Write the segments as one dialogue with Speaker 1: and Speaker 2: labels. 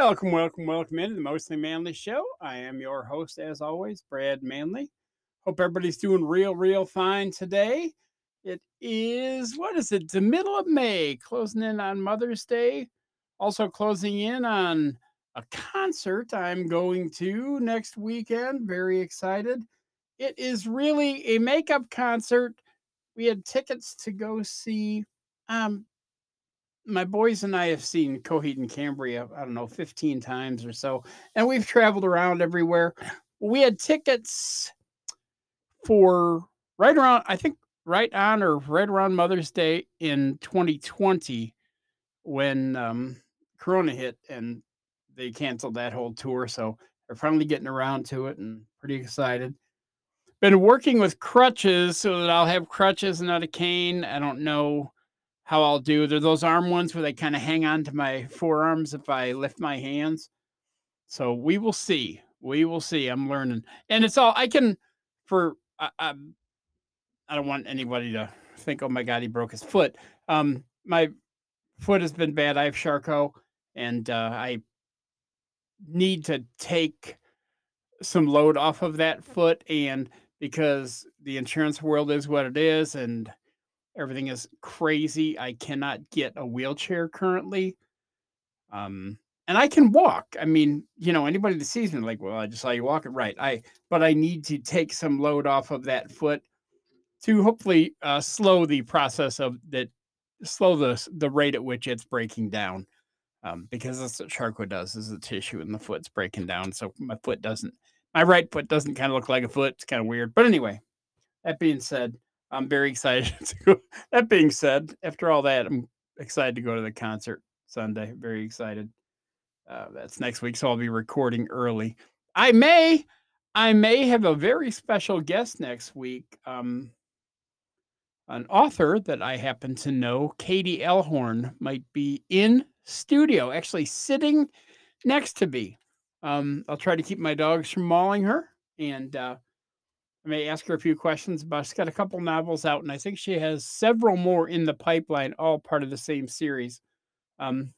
Speaker 1: Welcome, welcome, welcome into the Mostly Manly Show. I am your host, as always, Brad Manly. Hope everybody's doing real, real fine today. It is, what is it, the middle of May, closing in on Mother's Day. Also, closing in on a concert I'm going to next weekend. Very excited. It is really a makeup concert. We had tickets to go see um, my boys and I have seen Coheed and Cambria, I don't know, 15 times or so, and we've traveled around everywhere. We had tickets for right around, I think, right on or right around Mother's Day in 2020 when um, Corona hit and they canceled that whole tour. So they're finally getting around to it and pretty excited. Been working with crutches so that I'll have crutches and not a cane. I don't know how I'll do. They're those arm ones where they kind of hang on to my forearms if I lift my hands. So we will see. We will see. I'm learning, and it's all I can. For I, I, I don't want anybody to think, oh my god, he broke his foot. Um, my foot has been bad. I have Charcot, and uh, I need to take some load off of that foot, and because the insurance world is what it is, and Everything is crazy. I cannot get a wheelchair currently. Um, and I can walk. I mean, you know, anybody that sees me like, well, I just saw you walking, right? I, but I need to take some load off of that foot to hopefully uh, slow the process of that, slow the the rate at which it's breaking down. Um, because that's what Charcot does is the tissue in the foot's breaking down. So my foot doesn't, my right foot doesn't kind of look like a foot. It's kind of weird. But anyway, that being said, I'm very excited to go. That being said, after all that, I'm excited to go to the concert Sunday. Very excited. Uh, that's next week, so I'll be recording early. I may, I may have a very special guest next week. Um, an author that I happen to know, Katie Elhorn, might be in studio, actually sitting next to me. Um, I'll try to keep my dogs from mauling her, and uh, I may ask her a few questions about. She's got a couple novels out, and I think she has several more in the pipeline, all part of the same series. Um,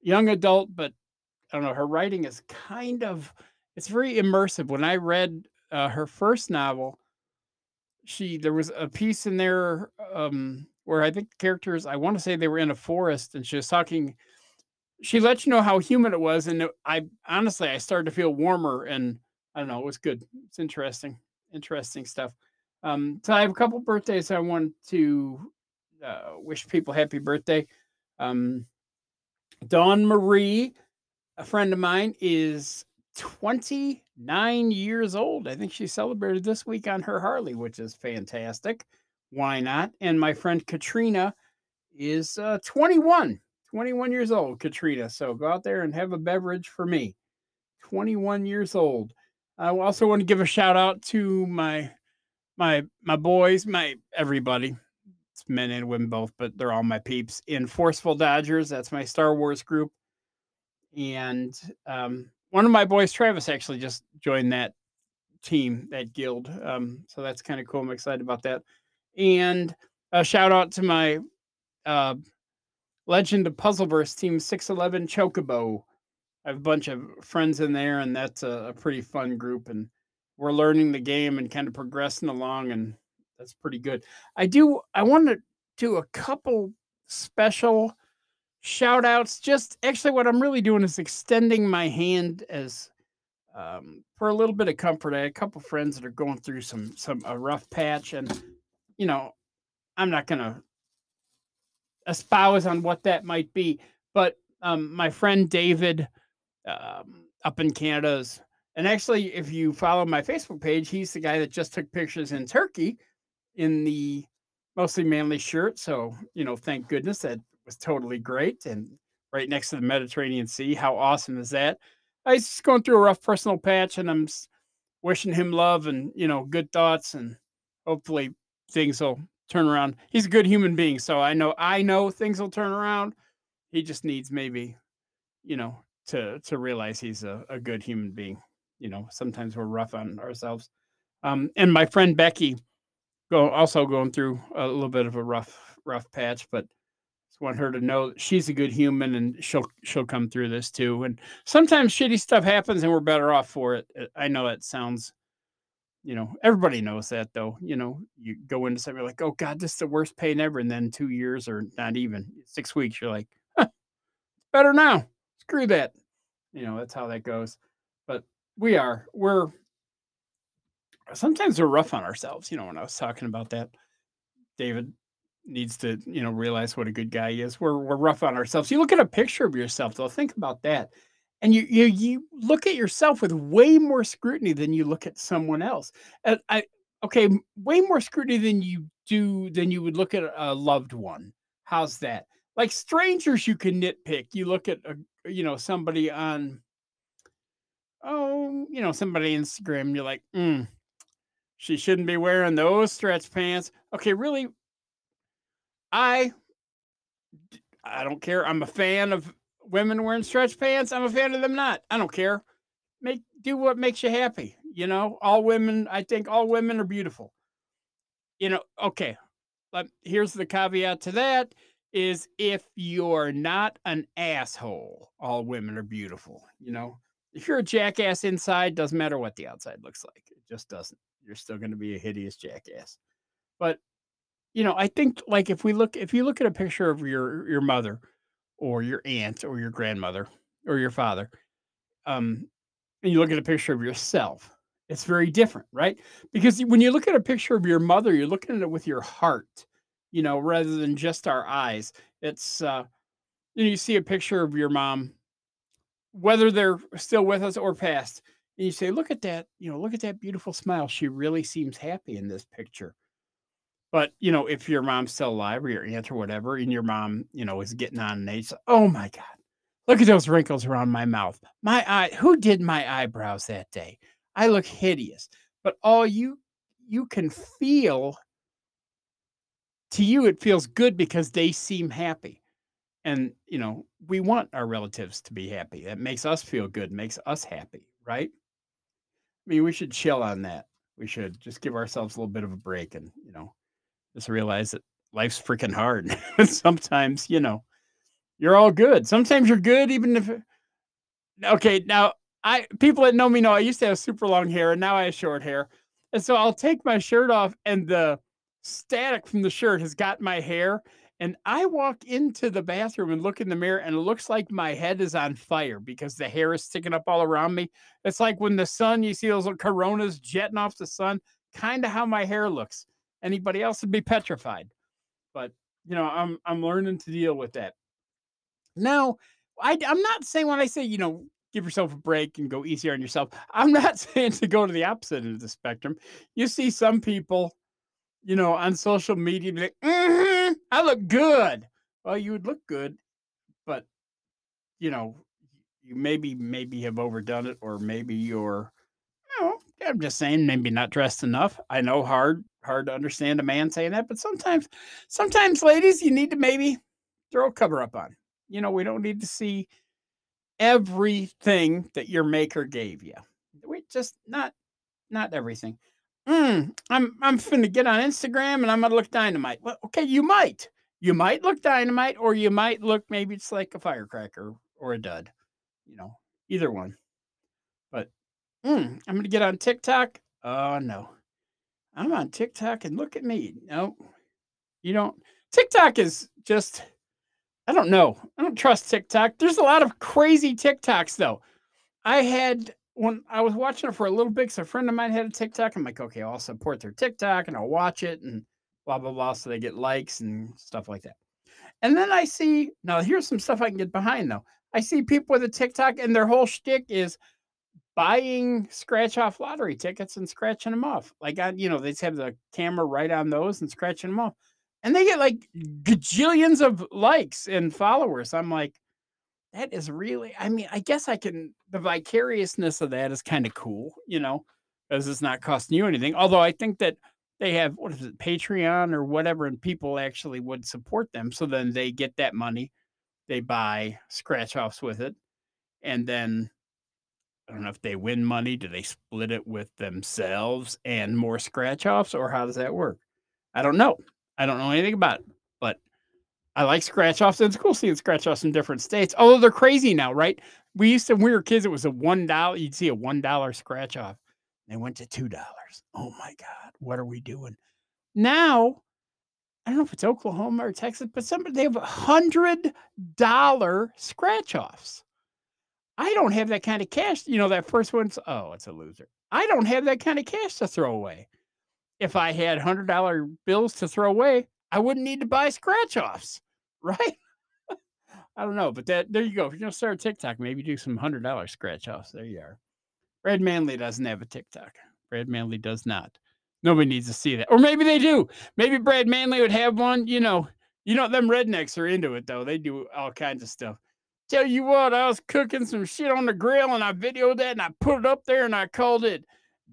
Speaker 1: young adult, but I don't know. Her writing is kind of it's very immersive. When I read uh, her first novel, she there was a piece in there um, where I think characters I want to say they were in a forest, and she was talking. She let you know how humid it was, and I honestly I started to feel warmer, and I don't know. It was good. It's interesting interesting stuff. Um, so I have a couple birthdays I want to uh, wish people happy birthday. Um, Dawn Marie, a friend of mine, is 29 years old. I think she celebrated this week on her Harley, which is fantastic. Why not? And my friend Katrina is uh, 21, 21 years old, Katrina. So go out there and have a beverage for me. 21 years old. I also want to give a shout out to my my my boys, my everybody. It's men and women both, but they're all my peeps in Forceful Dodgers. That's my Star Wars group. And um, one of my boys, Travis, actually just joined that team, that guild. Um, so that's kind of cool. I'm excited about that. And a shout out to my uh, Legend of Puzzleverse Team 611 Chocobo. I have a bunch of friends in there, and that's a, a pretty fun group. And we're learning the game and kind of progressing along, and that's pretty good. I do. I want to do a couple special shout outs. Just actually, what I'm really doing is extending my hand as um, for a little bit of comfort. I had a couple friends that are going through some some a rough patch, and you know, I'm not gonna espouse on what that might be, but um, my friend David um, up in Canada's. And actually, if you follow my Facebook page, he's the guy that just took pictures in Turkey in the mostly manly shirt. So, you know, thank goodness that was totally great. And right next to the Mediterranean Sea. How awesome is that? I was just going through a rough personal patch and I'm wishing him love and, you know, good thoughts and hopefully things will turn around. He's a good human being. So I know, I know things will turn around. He just needs maybe, you know, to to realize he's a, a good human being. You know, sometimes we're rough on ourselves. Um, and my friend Becky, go also going through a little bit of a rough rough patch, but Just want her to know she's a good human and she'll she'll come through this too. And sometimes shitty stuff happens and we're better off for it. Uh, I know it sounds, you know, everybody knows that though. You know, you go into something like, oh God, this is the worst pain ever. And then two years or not even six weeks, you're like, huh, better now. Screw that. You know, that's how that goes. But we are, we're sometimes we're rough on ourselves. You know, when I was talking about that, David needs to, you know, realize what a good guy he is. We're we're rough on ourselves. You look at a picture of yourself, though. Think about that, and you you you look at yourself with way more scrutiny than you look at someone else. And I okay, way more scrutiny than you do than you would look at a loved one. How's that? Like strangers, you can nitpick. You look at a, you know somebody on oh you know somebody Instagram. You're like, mm, she shouldn't be wearing those stretch pants. Okay, really? I I don't care. I'm a fan of women wearing stretch pants. I'm a fan of them not. I don't care. Make do what makes you happy. You know, all women, I think all women are beautiful. You know, okay. But here's the caveat to that is if you're not an asshole, all women are beautiful. You know, if you're a jackass inside, doesn't matter what the outside looks like. It just doesn't you're still going to be a hideous jackass. But you know, I think like if we look if you look at a picture of your your mother or your aunt or your grandmother or your father, um, and you look at a picture of yourself, it's very different, right? Because when you look at a picture of your mother, you're looking at it with your heart, you know, rather than just our eyes. It's uh, you know, you see a picture of your mom, whether they're still with us or past, and you say, look at that, you know, look at that beautiful smile. She really seems happy in this picture. But, you know, if your mom's still alive or your aunt or whatever, and your mom, you know, is getting on an age, oh my God, look at those wrinkles around my mouth. My eye, who did my eyebrows that day? I look hideous. But all you you can feel to you it feels good because they seem happy. And, you know, we want our relatives to be happy. That makes us feel good, makes us happy, right? I mean, we should chill on that. We should just give ourselves a little bit of a break and, you know, just realize that life's freaking hard. Sometimes, you know, you're all good. Sometimes you're good, even if. Okay, now I people that know me know I used to have super long hair and now I have short hair, and so I'll take my shirt off and the static from the shirt has got my hair, and I walk into the bathroom and look in the mirror, and it looks like my head is on fire because the hair is sticking up all around me. It's like when the sun, you see those little coronas jetting off the sun, kind of how my hair looks. Anybody else would be petrified. But you know, I'm I'm learning to deal with that. Now, I, I'm not saying when I say, you know, give yourself a break and go easier on yourself, I'm not saying to go to the opposite end of the spectrum. You see some people you know, on social media, be like, mm-hmm, I look good. Well, you would look good, but you know, you maybe maybe have overdone it, or maybe you're, you know, I'm just saying, maybe not dressed enough. I know hard hard to understand a man saying that, but sometimes, sometimes, ladies, you need to maybe throw a cover up on. You know, we don't need to see everything that your maker gave you. We just not not everything. Mm, I'm I'm finna get on Instagram and I'm gonna look dynamite. Well, okay, you might. You might look dynamite, or you might look maybe it's like a firecracker or a dud. You know, either one. But mm, I'm gonna get on TikTok. Oh no. I'm on TikTok and look at me. No, you don't. TikTok is just I don't know. I don't trust TikTok. There's a lot of crazy TikToks though. I had when I was watching it for a little bit, so a friend of mine had a TikTok. I'm like, okay, I'll support their TikTok and I'll watch it and blah blah blah, so they get likes and stuff like that. And then I see now here's some stuff I can get behind though. I see people with a TikTok and their whole shtick is buying scratch off lottery tickets and scratching them off. Like I, you know, they just have the camera right on those and scratching them off. And they get like gajillions of likes and followers. I'm like, that is really, I mean, I guess I can, the vicariousness of that is kind of cool, you know, because it's not costing you anything. Although I think that they have, what is it, Patreon or whatever, and people actually would support them. So then they get that money, they buy scratch offs with it. And then I don't know if they win money, do they split it with themselves and more scratch offs, or how does that work? I don't know. I don't know anything about it, I like scratch offs. It's cool seeing scratch offs in different states. Although they're crazy now, right? We used to when we were kids, it was a one dollar. You'd see a one dollar scratch off. They went to two dollars. Oh my God, what are we doing? Now, I don't know if it's Oklahoma or Texas, but somebody they have hundred dollar scratch offs. I don't have that kind of cash. You know, that first one's oh, it's a loser. I don't have that kind of cash to throw away. If I had hundred dollar bills to throw away, I wouldn't need to buy scratch offs, right? I don't know, but that there you go. If you're gonna start a TikTok, maybe do some hundred dollar scratch offs. There you are. Brad Manly doesn't have a TikTok. Brad Manly does not. Nobody needs to see that. Or maybe they do. Maybe Brad Manly would have one. You know, you know, them rednecks are into it though. They do all kinds of stuff. Tell you what, I was cooking some shit on the grill and I videoed that and I put it up there and I called it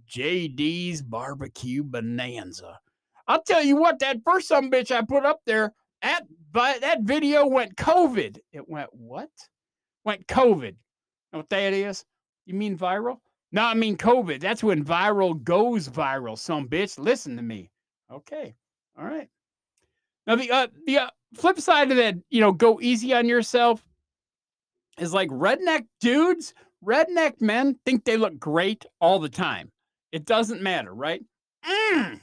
Speaker 1: JD's Barbecue Bonanza. I'll tell you what, that first some bitch I put up there, that but that video went COVID. It went what? Went COVID. Know what that is? You mean viral? No, I mean COVID. That's when viral goes viral. Some bitch, listen to me. Okay, all right. Now the uh, the uh, flip side of that, you know, go easy on yourself is like redneck dudes, redneck men think they look great all the time. It doesn't matter, right? Mm,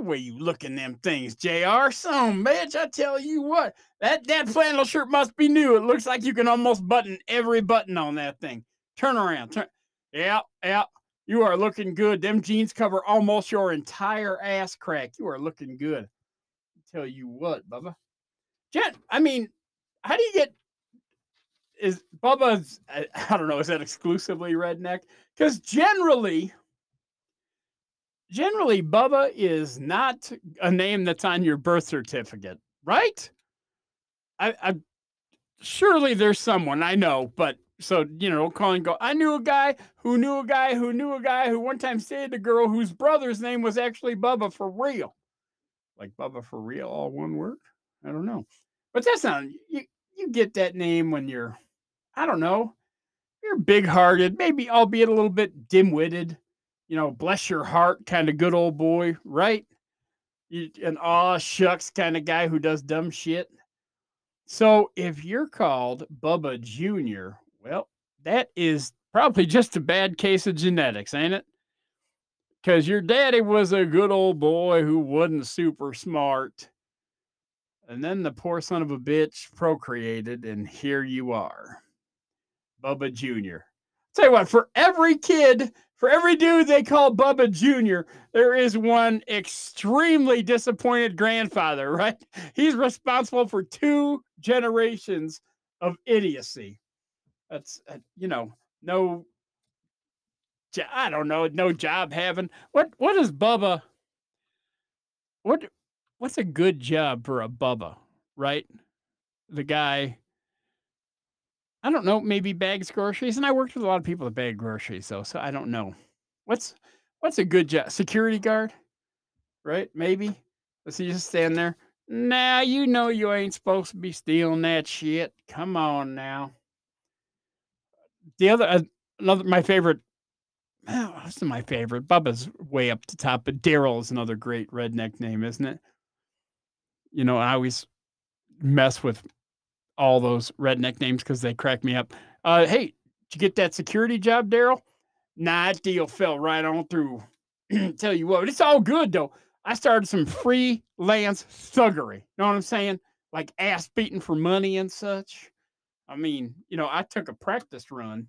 Speaker 1: way you look in them things, JR. Some bitch, I tell you what, that, that flannel shirt must be new. It looks like you can almost button every button on that thing. Turn around. Turn. Yeah, yeah. You are looking good. Them jeans cover almost your entire ass crack. You are looking good. I tell you what, Bubba. Jen, I mean, how do you get is Bubba's I, I don't know, is that exclusively redneck? Because generally generally Bubba is not a name that's on your birth certificate, right? I, I surely there's someone I know, but so you know, call and go. I knew a guy who knew a guy who knew a guy who one time stayed a girl whose brother's name was actually Bubba for real. Like Bubba for real, all one word. I don't know, but that's not you. You get that name when you're, I don't know, you're big-hearted, maybe albeit a little bit dim-witted you know, bless your heart kind of good old boy, right? You, an aw shucks kind of guy who does dumb shit. So if you're called Bubba Jr., well, that is probably just a bad case of genetics, ain't it? Because your daddy was a good old boy who wasn't super smart. And then the poor son of a bitch procreated, and here you are, Bubba Jr. Tell you what, for every kid for every dude they call Bubba Jr., there is one extremely disappointed grandfather, right? He's responsible for two generations of idiocy. That's, uh, you know, no, I don't know, no job having. What, what is Bubba? What, what's a good job for a Bubba, right? The guy I don't know, maybe bags groceries. And I worked with a lot of people that bag groceries, though, so I don't know. What's what's a good job? Security guard, right? Maybe. Does he just stand there? Nah, you know you ain't supposed to be stealing that shit. Come on now. The other, uh, another, my favorite. Oh, this is my favorite. Bubba's way up the top, but Daryl is another great redneck name, isn't it? You know, I always mess with all those redneck names because they crack me up. Uh, hey, did you get that security job, Daryl? Nah, that deal fell right on through. Tell you what, it's all good though. I started some freelance thuggery. Know what I'm saying? Like ass beating for money and such. I mean, you know, I took a practice run.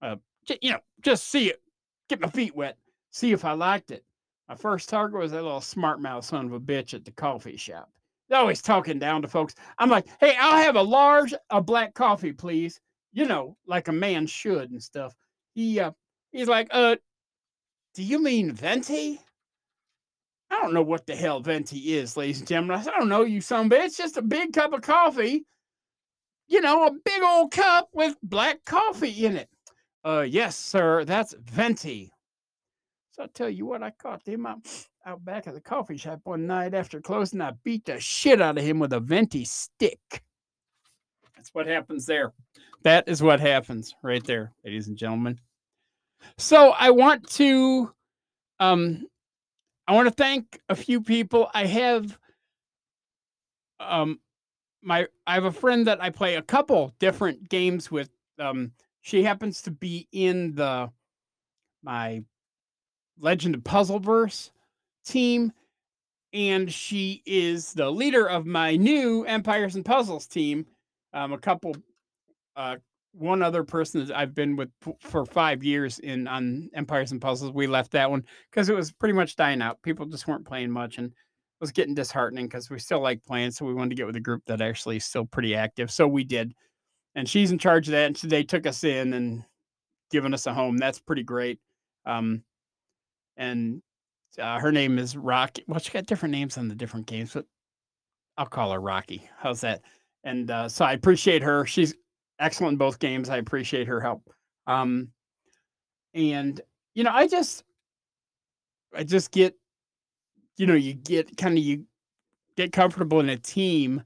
Speaker 1: Uh, you know, just see it, get my feet wet, see if I liked it. My first target was that little smart mouth son of a bitch at the coffee shop always talking down to folks. I'm like, hey, I'll have a large a black coffee, please. You know, like a man should and stuff. He uh he's like, uh, do you mean venti? I don't know what the hell venti is, ladies and gentlemen. I, said, I don't know, you son bitch. It's just a big cup of coffee. You know, a big old cup with black coffee in it. Uh, yes, sir. That's venti. So I tell you what, I caught him out, out back of the coffee shop one night after closing. I beat the shit out of him with a venti stick. That's what happens there. That is what happens right there, ladies and gentlemen. So I want to um I want to thank a few people. I have um my I have a friend that I play a couple different games with. Um, she happens to be in the my Legend of Puzzleverse team, and she is the leader of my new Empires and Puzzles team. Um, a couple, uh, one other person that I've been with for five years in on Empires and Puzzles. We left that one because it was pretty much dying out. People just weren't playing much, and it was getting disheartening because we still like playing. So we wanted to get with a group that actually is still pretty active. So we did, and she's in charge of that. And so they took us in and given us a home. That's pretty great. Um, and uh, her name is Rocky. Well, she got different names on the different games, but I'll call her Rocky. How's that? And uh, so I appreciate her. She's excellent in both games. I appreciate her help. Um, and you know, I just, I just get, you know, you get kind of you get comfortable in a team,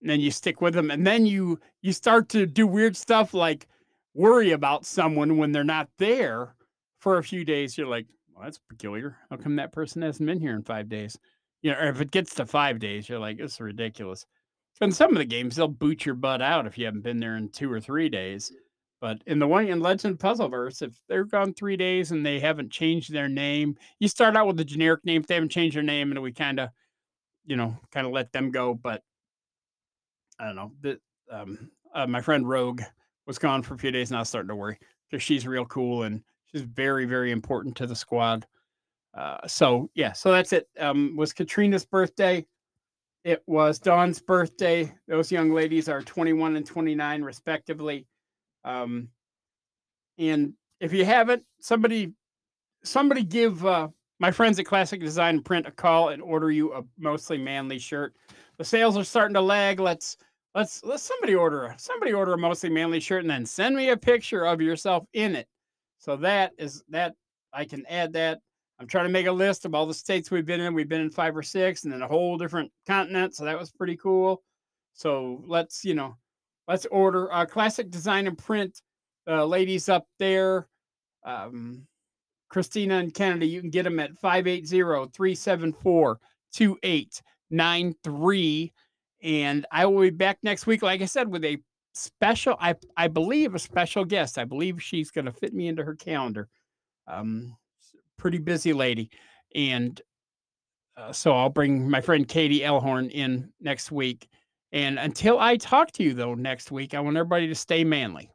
Speaker 1: and then you stick with them, and then you you start to do weird stuff like worry about someone when they're not there for a few days. You're like, well, that's peculiar. How come that person hasn't been here in five days? You know, or if it gets to five days, you're like, it's ridiculous. And some of the games, they'll boot your butt out if you haven't been there in two or three days. But in the one in Legend Puzzleverse, if they're gone three days and they haven't changed their name, you start out with a generic name. If they haven't changed their name, and we kind of, you know, kind of let them go. But I don't know. The, um, uh, my friend Rogue was gone for a few days, and I was starting to worry because she's real cool and she's very, very important to the squad. Uh, so yeah, so that's it. Um, was Katrina's birthday. It was Dawn's birthday. Those young ladies are 21 and 29, respectively. Um, and if you haven't, somebody, somebody give uh, my friends at Classic Design Print a call and order you a mostly manly shirt. The sales are starting to lag. Let's let's let somebody order a somebody order a mostly manly shirt and then send me a picture of yourself in it. So that is that I can add that. I'm trying to make a list of all the states we've been in. We've been in five or six, and then a whole different continent. So that was pretty cool. So let's you know, let's order uh, classic design and print. Uh, ladies up there, um, Christina and Kennedy, you can get them at 580-374-2893. And I will be back next week, like I said, with a special, I, I believe a special guest. I believe she's going to fit me into her calendar. Um, pretty busy lady. And uh, so I'll bring my friend Katie Elhorn in next week. And until I talk to you, though, next week, I want everybody to stay manly.